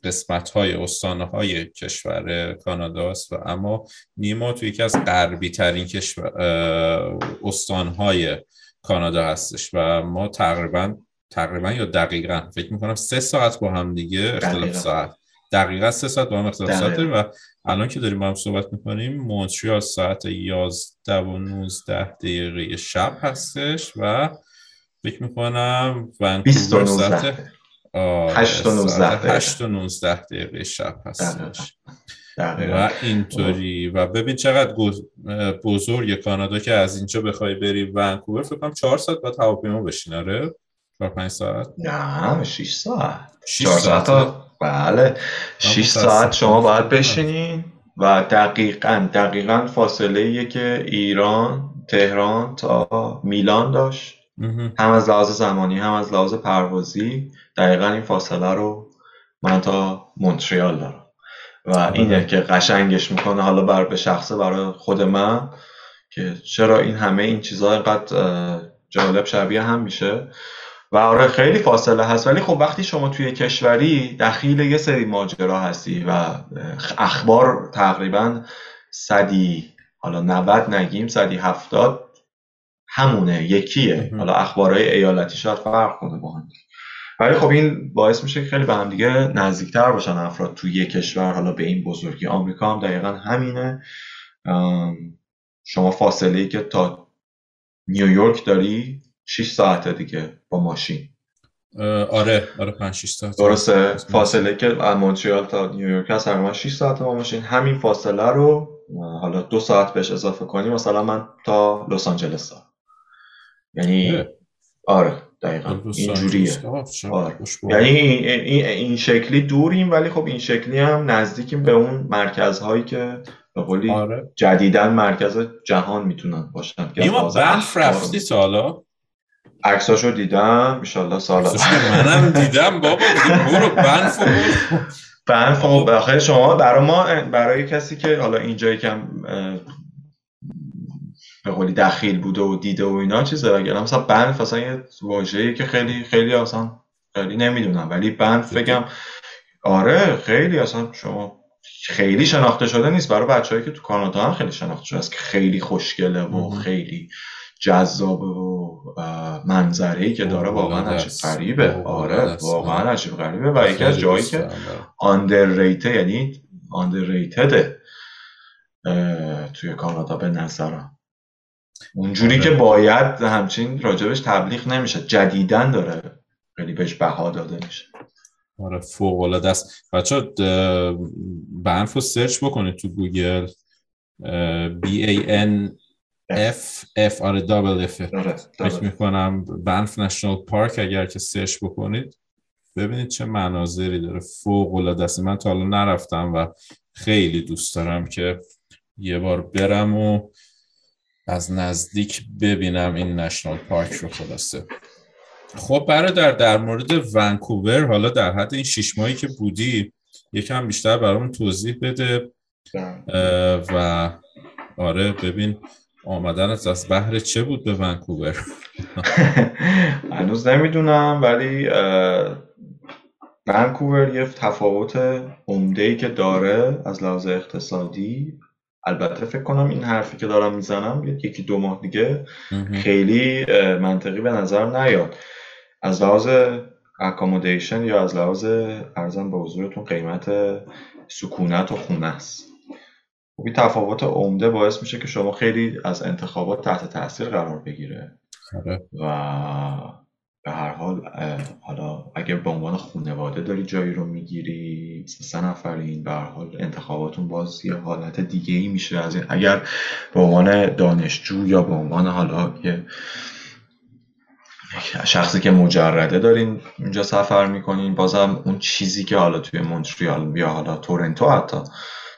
قسمت های استانه های کشور کانادا است و اما نیما توی یکی از غربی ترین کشور استان های کانادا هستش و ما تقریبا تقریبا یا دقیقا فکر می‌کنم سه ساعت با هم دیگه اختلاف ساعت. دقیقا سه ساعت با هم اختلاف ساعت داریم و الان که داریم با هم صحبت می‌کنیم مونتریال ساعت 11 و 19 دقیقه شب هستش و فکر می‌کنم ونکوور ساعت 8 و 19 دقیقه. شب هستش. و اینطوری. و ببین چقدر بزرگ کانادا که از اینجا بخوای بری ونکوور فکر کنم 4 ساعت بعد هواپیما بشین آره؟ 4 5 ساعت؟ نه 6 ساعت. 6 ساعت بله. 6 ساعت شما باید بشینین و دقیقا دقیقا فاصله ایه که ایران تهران تا میلان داشت. هم از لحاظ زمانی هم از لحاظ پروازی دقیقا این فاصله رو من تا مونتریال دارم. و اینه که قشنگش می‌کنه حالا بر به شخصه برای خود من که چرا این همه این چیزها اینقدر جالب شبیه هم میشه. و آره خیلی فاصله هست. ولی خب وقتی شما توی کشوری دخیل یه سری ماجرا هستی و اخبار تقریبا صدی حالا 90 نگیم صدی هفتاد همونه یکیه. حالا اخبارهای ایالتی شاید فرق کنه با هم. ولی خب این باعث میشه که خیلی به هم دیگه نزدیکتر باشن افراد توی یک کشور حالا به این بزرگی. آمریکا هم دقیقا همینه. شما فاصله ای که تا نیویورک داری 6 ساعته دیگه با ماشین. آره آره 5 6 ساعت درسته. فاصله که از مونتریال تا نیویورک هست تقریبا 6 ساعت با ماشین. همین فاصله رو حالا دو ساعت بهش اضافه کنیم. مثلا من تا لس آنجلس دارم یعنی آره دقیقا. اینجوریه. آره. یعنی این, این شکلی دوریم ولی خب این شکلی هم نزدیکیم به اون مرکزهایی که به قولی آره. جدیدن مرکز جهان می‌تونن باشن. نیما برف رفتی سالا؟ عکساشو دیدم ان سال منم دیدم بابا برو بنف بنف خب شما برای ما برای کسی که حالا اینجا یکم به قولی دخیل بوده و دیده و اینا چیزه. اگر مثلا بنف اصلا یه واژه‌ای که خیلی خیلی اصلا خیلی نمی‌دونم. ولی بنف بگم آره خیلی اصلا شما خیلی شناخته شده نیست. برای بچه‌ای که تو کانادا هم خیلی شناخته شده است که خیلی خوشگله و خیلی جذاب و منظری که داره واقعا عجیب غریبه. آره واقعا عجیب غریبه. و یکی از جایی که underrated یعنی underrated توی کانادا به نظرم. اونجوری که آره. باید همچین راجبش تبلیغ نمیشه. جدیدن داره. خیلی بهش بها داده میشه. آره فوق العاده است بچه‌ها بنف رو سرچ بکنید تو گوگل. B A N F F. آره double F. فکر می‌کنم بنف national park اگر که سرچ بکنید ببینید چه مناظری داره. فوق العاده است. من تا حالا نرفتم و خیلی دوست دارم که یه بار برم و از نزدیک ببینم این national park رو خلاصه. خب برادر در مورد ونکوور حالا در حد این شیش ماهی که بودی یکم بیشتر برامون توضیح بده. و آره ببین آمدن از بهر چه بود به ونکوور؟ هنوز نمی‌دونم ولی ونکوور یه تفاوت عمده ای که داره از لحاظ اقتصادی البته فکر کنم این حرفی که دارم می‌زنم یکی دو ماه دیگه خیلی منطقی به نظر نیاد. از لحاظ اکامودیشن یا از لحاظ ارزم به حضورتون قیمت سکونت و خونه است. خب این تفاوت عمده باعث میشه که شما خیلی از انتخابات تحت تاثیر قرار بگیره. آره. و به هر حال حالا اگر به عنوان خانواده داری جایی رو می‌گیری سه نفرین به هر حال انتخاباتون باز یه حالت دیگه ای میشه از این. اگر به عنوان دانشجو یا به عنوان حالا یه شخصی که مجرده دارین اینجا سفر می‌کنین بازم اون چیزی که حالا توی مونتریال یا حالا تورنتو حتی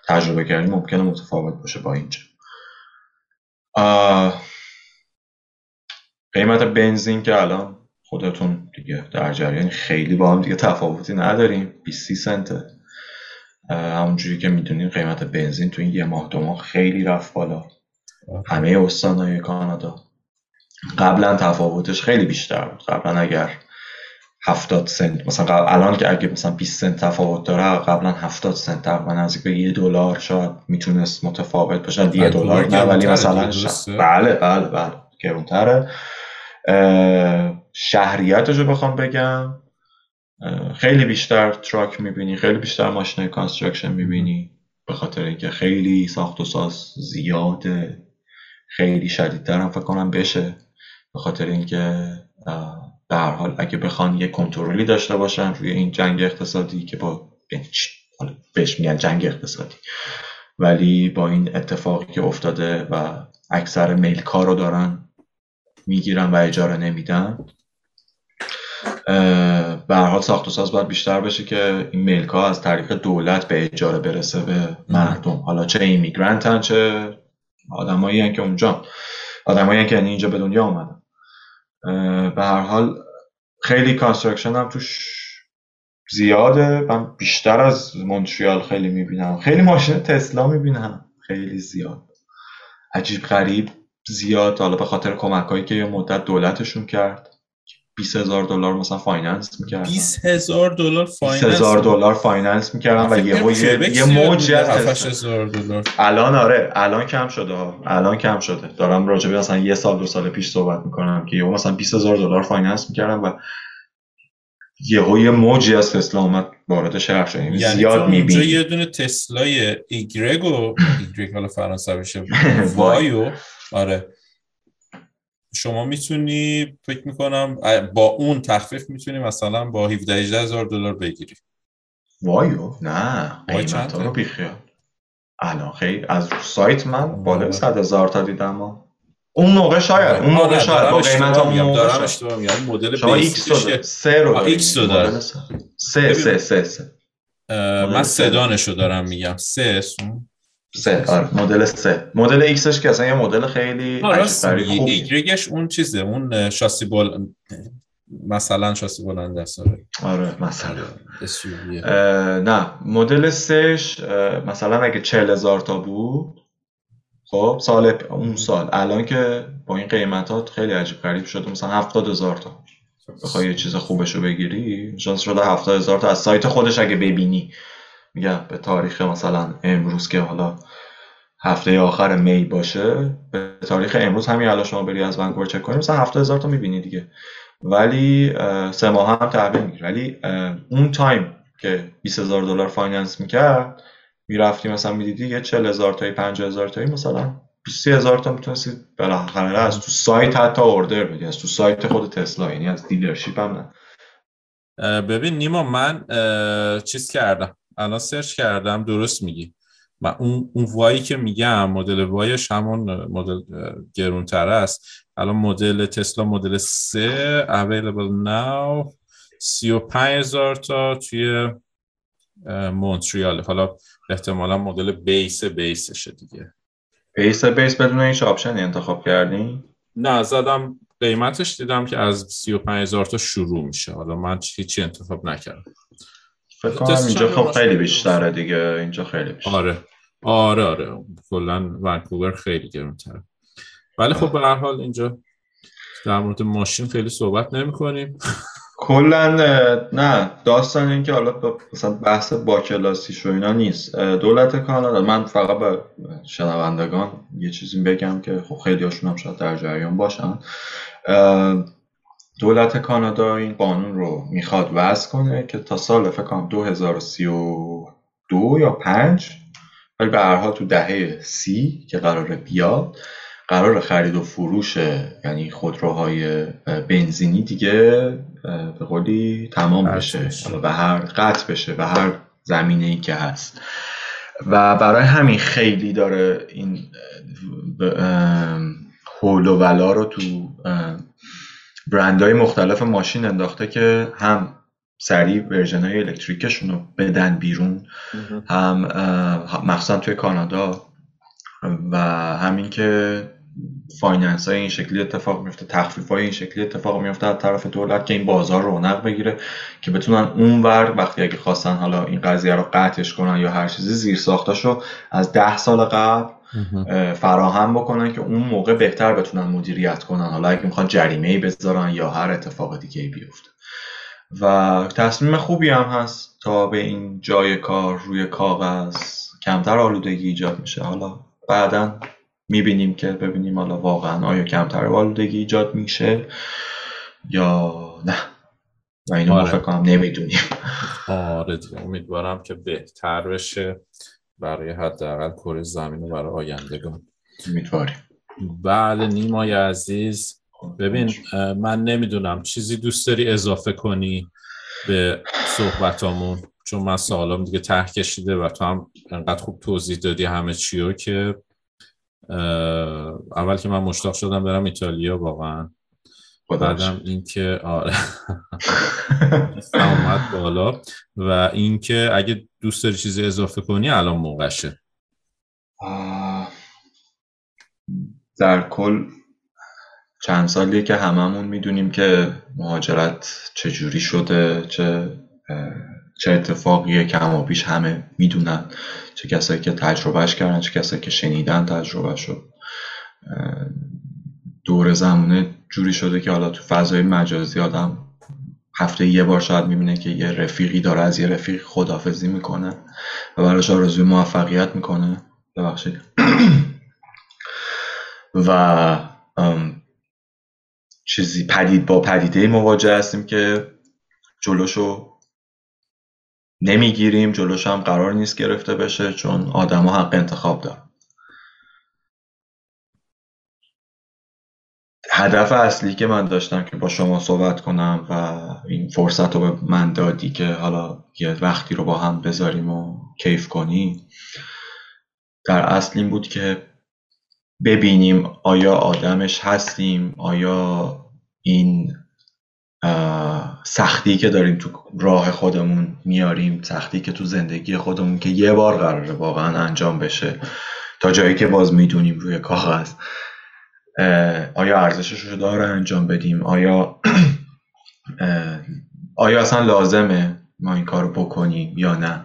تجربه کردین ممکنه متفاوت باشه با اینجا. قیمت بنزین که الان خودتون دیگه در جریان خیلی با هم دیگه تفاوتی نداریم. 20 سنته. همونجوری که می‌دونیم قیمت بنزین تو این یه ماه دو ماه خیلی رفت بالا. همه استانهای کانادا. قبلا تفاوتش خیلی بیشتر بود. قبلا اگر 70 سنت مثلا الان که اگه مثلا 20 سنت تفاوت داره قبلا 70 سنت تقریبا نزدیک به یه دلار شاید می‌تونست متفاوت باشه. یه دلار نه ولی مثلا بله بله بله گرونتره. شهریتش رو بخوام بگم. خیلی بیشتر truck می‌بینی خیلی بیشتر ماشین construction می‌بینی. به خاطر اینکه خیلی ساخت و ساز زیاده. خیلی شدیدتر هم فکر کنم بشه. به خاطر اینکه به هر حال اگه بخوان یه کنترلی داشته باشن روی این جنگ اقتصادی که با بهش میگن جنگ اقتصادی. ولی با این اتفاقی که افتاده و اکثر میل رو دارن می‌گیرن و اجاره نمیدن به حال ساخت و ساز باید بیشتر بشه که این ملک ها از طریق دولت به اجاره برسه به مردم. حالا چه immigrant ان چه آدمایی که اونجا. آدمایی که یعنی اینجا به دنیا آمدن به هر حال خیلی construction هم توش زیاده. من بیشتر از مونتریال خیلی می‌بینم. خیلی ماشین تسلا می‌بینم. خیلی زیاد. عجیب غریب زیاد. حالا به خاطر کمک هایی که یه مدت دولتشون کرد. 20 هزار دلار مثلا finance می‌کردن. 20 هزار دلار finance؟ 20 هزار دلار finance می‌کردن و یه یه, یه موج دلار. الان آره الان کم شده ها. الان کم شده. دارم راجع به مثلا یه سال دو سال پیش صحبت می‌کنم که یه مثلا 20 هزار دلار finance می‌کردن و یه یه موجی از تسلا اومد وارد شهر شد. یعنی, یعنی زیاد می‌بینی. یه دونه تسلای ایگرگ و ایگرگ حالا فرانسوی بشه وایو. آره. شما می‌تونی فکر می‌کنم با اون تخفیف می‌تونی مثلا با 17 هزار دلار بگیری. وایو نه. قیمت رو بیخیال. الان خیلی از سایت من بالا 100 هزار تا دیدم اون موقع شاید اون موقع شاید با قیمت اون دارم اشتباه میگم. مدل شما ایکس رو سه رو ایکس رو دارم سه. سه سه سه من sedan ش رو دارم میگم. سه. سه. آره مدل سه. مدل X ش که اصلا یه مدل خیلی igrec ش اون چیزه اون شاسی بل مثلا شاسی بلند است آره, آره، مثلا. نه مدل سهش مثلا اگه چهل هزار تا بود خب سال اون سال. الان که با این قیمتات خیلی عجیب غریب شده مثلا هفتاد هزار تا. بخوای یه چیز خوبش رو بگیری شانس شده هفتاد هزار تا از سایت خودش اگه ببینی. میگم به تاریخ مثلا امروز که حالا هفته آخر می باشه به تاریخ امروز همین الان شما بری از ونکوور چک کنیم مثلا هفتاد هزار تا می‌بینی دیگه. ولی سه ماه هم تحویل می‌گیره ولی اون time که 20 هزار دلار finance می‌کرد می‌رفتی مثلا می‌دیدی یه 40 هزار تایی 50 هزار تایی مثلا 20 هزار تا می‌تونستی بالاخره از تو سایت حتی اوردر بدی از تو سایت خود تسلا یعنی از دیلرشیپ هم نه. ببین نیما من چیز کردم. الان سرچ کردم درست میگی. و اون اون وایی که میگم مدل وایش همون مدل گرونتر است. الان مدل تسلا مدل 3 available now. 35000 تا توی مونتریال. حالا احتمالا مدل بیس بیسشه دیگه. بیس بیس بدون هیچ آپشنی انتخاب کردین نه زدم قیمتش دیدم که از 35 هزار تا شروع میشه. حالا من هیچی انتخاب نکردم. فکر کنم اینجا خب خیلی بیشتره دیگه اینجا خیلی بیشتره. آره. آره آره. کلا ونکوور خیلی گرونتره. ولی خب به هر حال اینجا در مورد ماشین خیلی صحبت نمی کنیم کلا نه. داستان این که حالا مثلا بحث با کلاسی و اینا نیست. دولت کانادا من فقط به شنوندگان یه چیزی بگم که خب خیلی هاشون هم شاید در جریان باشن. دولت کانادا این قانون رو می‌خواد وضع کنه که تا سال فکر کنم 2032 یا 5 ولی به هر حال تو دهه سی که قراره بیاد قرار خرید و فروش یعنی خودروهای بنزینی دیگه به قولی تمام بشه. و هر قطع بشه و هر زمینه ای که هست. و برای همین خیلی داره این حول و ولا رو تو برندهای مختلف ماشین انداخته که هم سریع ورژن های الکتریکشون رو بدن بیرون هم مخصوصا توی کانادا. و همین که finance های این شکلی اتفاق میفته تخفیف های این شکلی اتفاق میفته از طرف دولت که این بازار رونق بگیره که بتونن اون ور وقتی اگه خواستن حالا این قضیه رو قطعش کنن یا هر چیزی زیر ساختاشو از ده سال قبل فراهم بکنن که اون موقع بهتر بتونن مدیریت کنن. حالا اگه می‌خوان جریمه ای بذارن یا هر اتفاق دیگه ای بیفته. و تصمیم خوبی هم هست تا به این جای کار روی کاغذ کمتر آلودگی ایجاد میشه. حالا بعدا می‌بینیم که ببینیم حالا واقعا آیا کمتر آلودگی ایجاد میشه یا نه. و اینو آره. فکر کنم نمی‌دونیم. آره امیدوارم که بهتر بشه. برای حداقل کره زمین و برای آیندگان. امیدواریم. بله نیمای عزیز. ببین من نمی‌دونم چیزی دوست داری اضافه کنی به صحبتامون؟ چون من سوالام دیگه ته کشیده و تو هم انقدر خوب توضیح دادی همه چیو که اول که من مشتاق شدم برم ایتالیا واقعا. بعدم اینکه آره. اومد بالا. و اینکه اگه دوست داری چیزی اضافه کنی الان موقعشه. در کل چند سالیه که هممون می‌دونیم که مهاجرت چجوری شده چه چه اتفاقیه کم و بیش همه می‌دونن. چه کسایی که تجربهش کردن چه کسایی که شنیدن تجربه شد دور زمانه جوری شده که حالا تو فضای مجازی آدم هفته یه بار شاید می‌بینه که یه رفیقی داره از یه رفیق خدافزی می‌کنه و براش آرزوی موفقیت می‌کنه. ببخشید. و چیزی پدید با پدیده مواجه هستیم که جلوشو نمی‌گیریم جلوش هم قرار نیست گرفته بشه چون آدما حق انتخاب دارن. هدف اصلی که من داشتم که با شما صحبت کنم و این فرصت رو به من دادی که حالا یه وقتی رو با هم بذاریم و کیف کنیم در اصل این بود که ببینیم آیا آدمش هستیم آیا این سختی که داریم تو راه خودمون میاریم سختی که تو زندگی خودمون که یه بار قراره واقعا انجام بشه تا جایی که باز می‌دونیم روی کاغذ. آیا ارزشش رو داره انجام بدیم؟ آیا آیا اصلا لازمه ما این کار رو بکنیم یا نه؟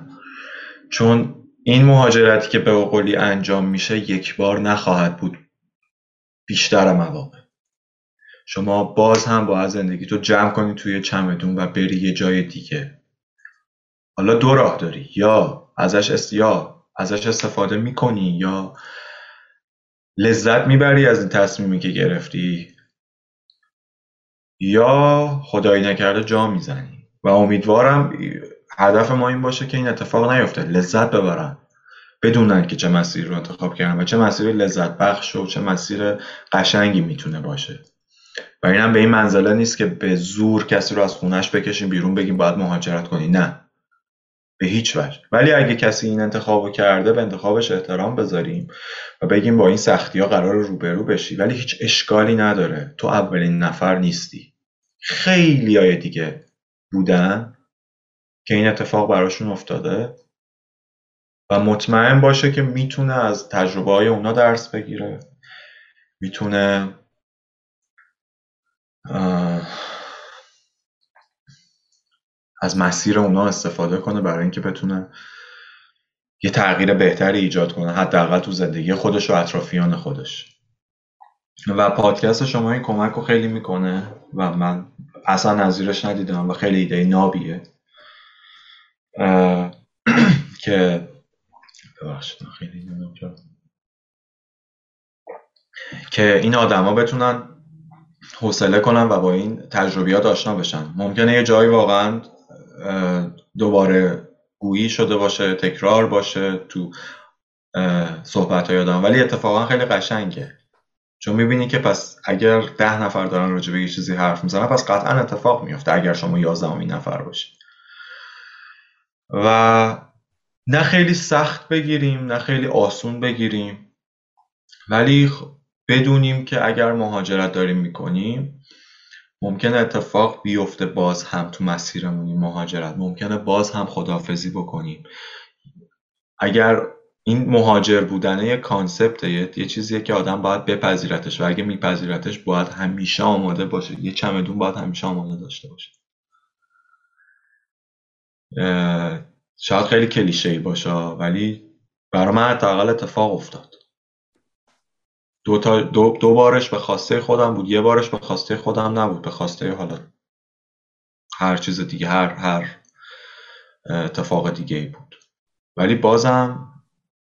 چون این مهاجرتی که به قولی انجام میشه یک بار نخواهد بود بیشتر مواقع. شما باز هم باید زندگی تو جمع کنی توی چمدون و بری یه جای دیگه. حالا دو راه داری. یا ازش است یا ازش استفاده می‌کنی یا لذت می‌بری از این تصمیمی که گرفتی؟ یا خدایی نکرده جا می‌زنی؟ و امیدوارم هدف ما این باشه که این اتفاق نیفته. لذت ببرن. بدونن که چه مسیر رو انتخاب کردن و چه مسیر لذت بخش و چه مسیر قشنگی می‌تونه باشه. و اینم به این منزله نیست که به زور کسی رو از خونش بکشیم بیرون بگیم باید مهاجرت کنی. نه. به هیچ وجه. ولی اگه کسی این انتخابو کرده به انتخابش احترام بذاریم و بگیم با این سختی ها قرار روبرو بشی. ولی هیچ اشکالی نداره. تو اولین نفر نیستی. خیلی های دیگه بودن که این اتفاق براشون افتاده. و مطمئن باشه که می‌تونه از تجربه های اونا درس بگیره. می‌تونه از مسیر اونا استفاده کنه برای اینکه بتونه یه تغییر بهتری ایجاد کنه حداقل تو زندگی خودش و اطرافیان خودش. و پادکست شما این کمک رو خیلی می‌کنه و من اصلا نظیرش ندیدم و خیلی ایده نابیه. که ببخشید خیلی که این آدما بتونن حوصله کنن و با این تجربیات آشنا بشن. ممکنه یه جایی واقعا دوباره گویی شده باشه تکرار باشه تو صحبت های آدم. ولی اتفاقا خیلی قشنگه. چون می‌بینی که پس اگر ده نفر دارن راجع به یه چیزی حرف می‌زنن پس قطعا اتفاق میفته اگر شما یازدهمین نفر باشید و نه خیلی سخت بگیریم نه خیلی آسون بگیریم. ولی بدونیم که اگر مهاجرت داریم می‌کنیم ممکنه اتفاق بیفته باز هم تو مسیرمون این مهاجرت. ممکنه باز هم خدافزی بکنیم. اگر این مهاجر بودن یه کانسپت یه, یه چیزیه که آدم باید بپذیرتش و اگه میپذیرتش باید همیشه آماده باشه. یه چمدون باید همیشه آماده داشته باشه. شاید خیلی کلیشه ای باشه ولی برای من حداقل اتفاق افتاد. دو, تا دو, دو بارش به خواسته خودم بود. یه بارش به خواسته خودم نبود به خواسته حالا هر چیز دیگه هر هر اتفاق دیگه ای بود. ولی بازم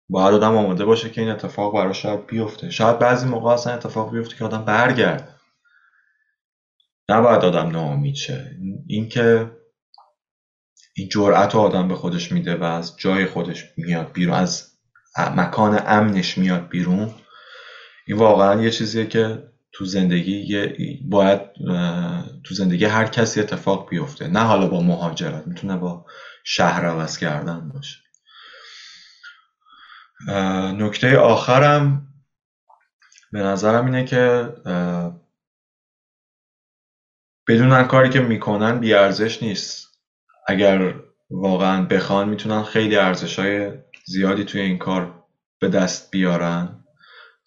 باید آدم آماده باشه که این اتفاق براش شاید بیفته. شاید بعضی موقع اصلا اتفاق بیفته که آدم برگرد نباید آدم ناامید شه. اینکه این جرأت آدم به خودش میده و از جای خودش میاد بیرون از مکان امنش میاد بیرون این واقعا یه چیزیه که تو زندگی باید تو زندگی هر کسی اتفاق بیفته. نه حالا با مهاجرت می‌تونه با شهر عوض کردن باشه. نکته آخرم به نظرم اینه که بدون کاری که می‌کنن بیارزش نیست. اگر واقعا بخوان می‌تونن خیلی ارزش های زیادی توی این کار به دست بیارن.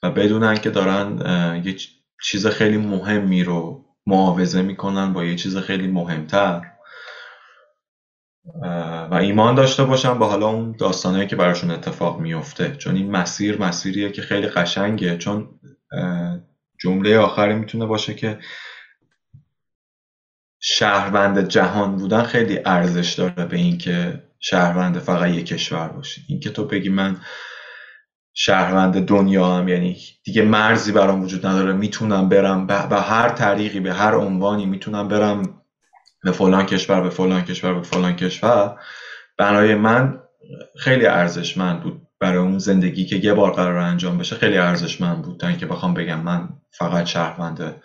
و بدونن که دارن یه چیز خیلی مهمی رو معاوضه می‌کنن با یه چیز خیلی مهمتر. و ایمان داشته باشن با حالا اون داستانهایی که براشون اتفاق میفته چون این مسیر مسیریه که خیلی قشنگه. چون جمله آخری می‌تونه باشه که شهروند جهان بودن خیلی ارزش داره به اینکه شهروند فقط یک کشور باشه. اینکه تو بگی من شهروند دنیا هم یعنی دیگه مرزی برام وجود نداره. می‌تونم برم به هر طریقی به هر عنوانی می‌تونم برم به فلان کشور به فلان کشور به فلان کشور. برای من خیلی ارزشمند بود. برای اون زندگی که یه بار قرار انجام بشه خیلی ارزشمند بود. تا اینکه بخوام بگم من فقط شهروند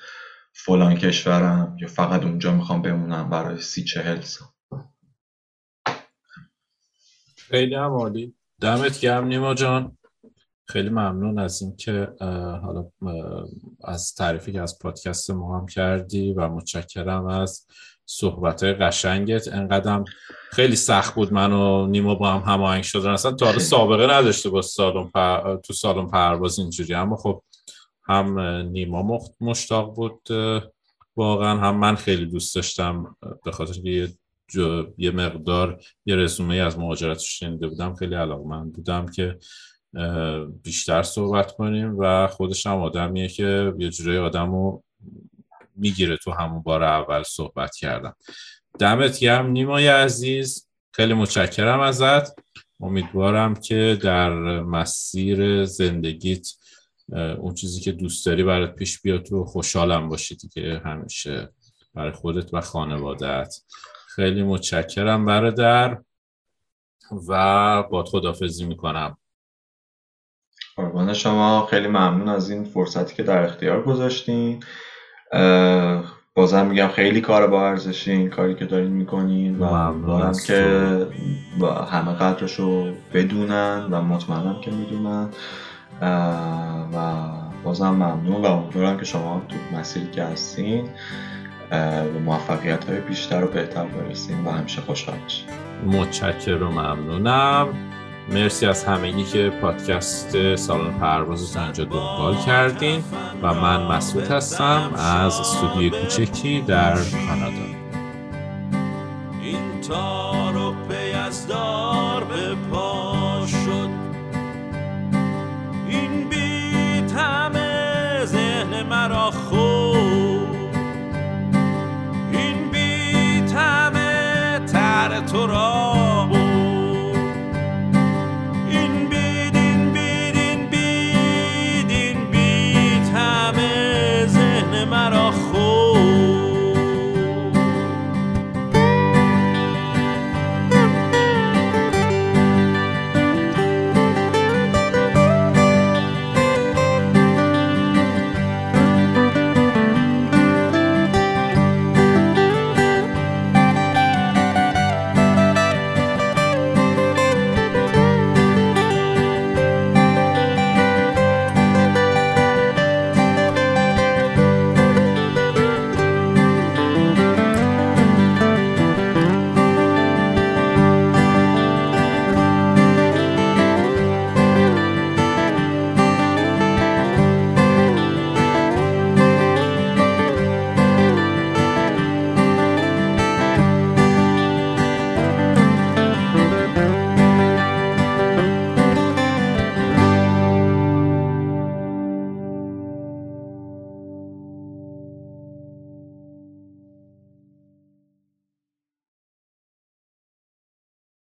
فلان کشورم یا فقط اونجا می‌خوام بمونم برای سی چهل سال. خیلی هم عالی. دمت گرم نیما جان. خیلی ممنون از اینکه حالا از تعریفی که از پادکست ما هم کردی و متشکرم از صحبت قشنگت. انقدرم خیلی سخت بود من و نیما با هم هماهنگ شدن. اصلا تا سابقه نداشته با سالن پر... تو سالن پرواز اینجوری. اما خب هم نیما مشتاق بود واقعا هم من خیلی دوست داشتم به خاطر یه یه مقدار یه رزومه از مهاجرت شنیده بودم. خیلی علاقمند بودم که بیشتر صحبت کنیم و خودش هم آدمیه که یه جورای آدم رو می‌گیره تو همون بار اول صحبت کردم دمت گرم نیمای عزیز. خیلی متشکرم ازت. امیدوارم که در مسیر زندگیت اون چیزی که دوست داری برات پیش بیاد تو خوشحالم باشی که همیشه برای خودت و خانوادت خیلی متشکرم برادر و با خدافزی می‌کنم. قربان شما. خیلی ممنون از این فرصتی که در اختیار گذاشتین. بازم میگم خیلی کار با ارزشی این کاری که دارین می‌کنین و امیدوارم که همه قدرشو بدونن و مطمئنم که می‌دونن. و بازم ممنون و امیدوارم که شما تو مسیری که هستین به موفقیت های بیشتر و بهتر برسین و همیشه خوشحال باشین. متشکر و ممنونم. مرسی از همگی که پادکست سالن پرواز اینجا دنبال کردین و من مسعود هستم از استودیو کوچکی در کانادا. این تار و دار به پا شد. این بیت همه ذهن مرا خود این بیت همه تر تو را